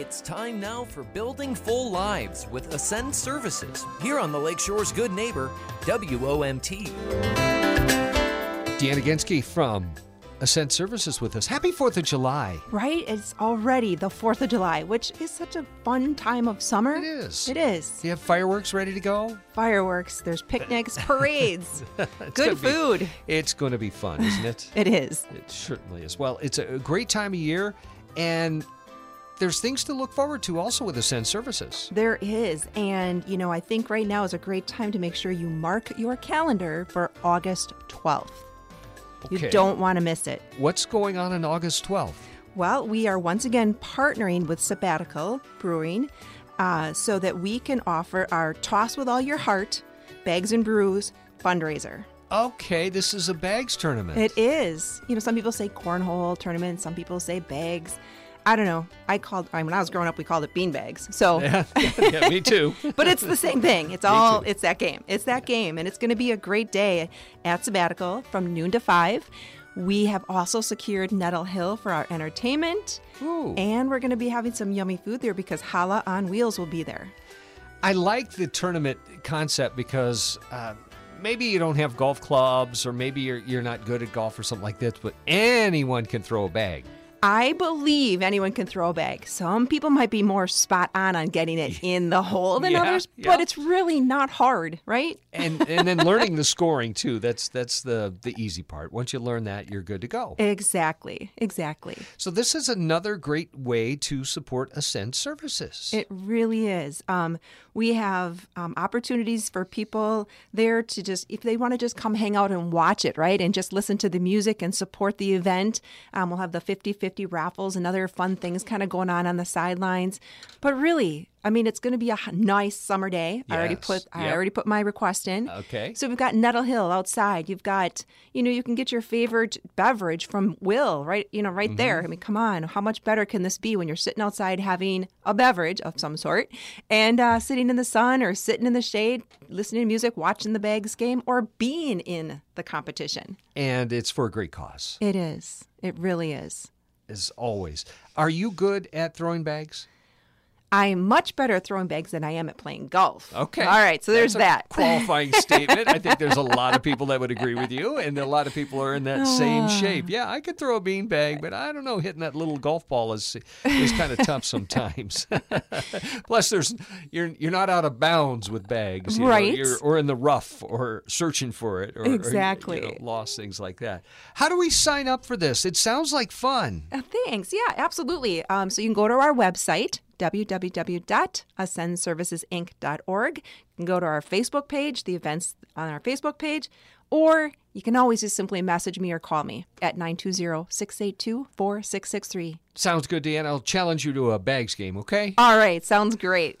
It's time now for Building Full Lives with Ascend Services here on the Lakeshore's Good Neighbor, WOMT. Deanna Gensky from Ascend Services with us. Happy 4th of July. Right? It's already the 4th of July, which is such a fun time of summer. It is. It is. Do you have fireworks ready to go? Fireworks, there's picnics, parades, good gonna be- food. it's going to be fun, isn't it? It is. It certainly is. Well, it's a great time of year, and there's things to look forward to also with Ascend Services. There is. And, you know, I think right now is a great time to make sure you mark your calendar for August 12th. Okay. You don't want to miss it. What's going on on August 12th? Well, we are once again partnering with Sabbatical Brewing uh, so that we can offer our Toss with All Your Heart Bags and Brews fundraiser. Okay, this is a bags tournament. It is. You know, some people say cornhole tournament, some people say bags. I don't know. I called, I mean, when I was growing up, we called it bean bags. So, yeah, yeah, me too. but it's the same thing. It's all, it's that game. It's that game. And it's going to be a great day at Sabbatical from noon to five. We have also secured Nettle Hill for our entertainment. Ooh. And we're going to be having some yummy food there because Hala on Wheels will be there. I like the tournament concept because uh, maybe you don't have golf clubs or maybe you're, you're not good at golf or something like this, but anyone can throw a bag. I believe anyone can throw a bag. Some people might be more spot on on getting it in the hole than Yeah, others, yeah. but it's really not hard, right? And and then learning the scoring too. That's that's the the easy part. Once you learn that, you're good to go. Exactly, exactly. So this is another great way to support Ascend Services. It really is. Um, we have um, opportunities for people there to just, if they want to just come hang out and watch it, right? And just listen to the music and support the event. Um, we'll have the 50 50 raffles and other fun things kind of going on on the sidelines. But really, I mean, it's going to be a nice summer day. I already Yes. put I Yep. already put my request in. Okay. So we've got Nettle Hill outside. You've got, you know, you can get your favorite beverage from Will, right? You know, right there. I mean, come on, how much better can this be when you're sitting outside having a beverage of some sort and uh, sitting in the sun or sitting in the shade, listening to music, watching the bags game, or being in the competition? and it's for a great cause, It is. It really is. As always. Are you good at throwing bags? I'm much better at throwing bags than I am at playing golf. Okay. All right. So there's that. qualifying statement. I think there's a lot of people that would agree with you, and a lot of people are in that same shape. Yeah, I could throw a bean bag, but I don't know. Hitting that little golf ball is is kind of tough sometimes. Plus, there's you're you're not out of bounds with bags, you know, Right. you're, or in the rough, or searching for it, or or, you know, Exactly. lost things like that. How do we sign up for this? It sounds like fun. Uh, thanks. Yeah, absolutely. Um, so you can go to our website, www.ascendservicesinc.org. You can go to our Facebook page, the events on our Facebook page, or you can always just simply message me or call me at 920-682-4663. Sounds good, Dan. I'll challenge you to a bags game. Okay. All right, sounds great.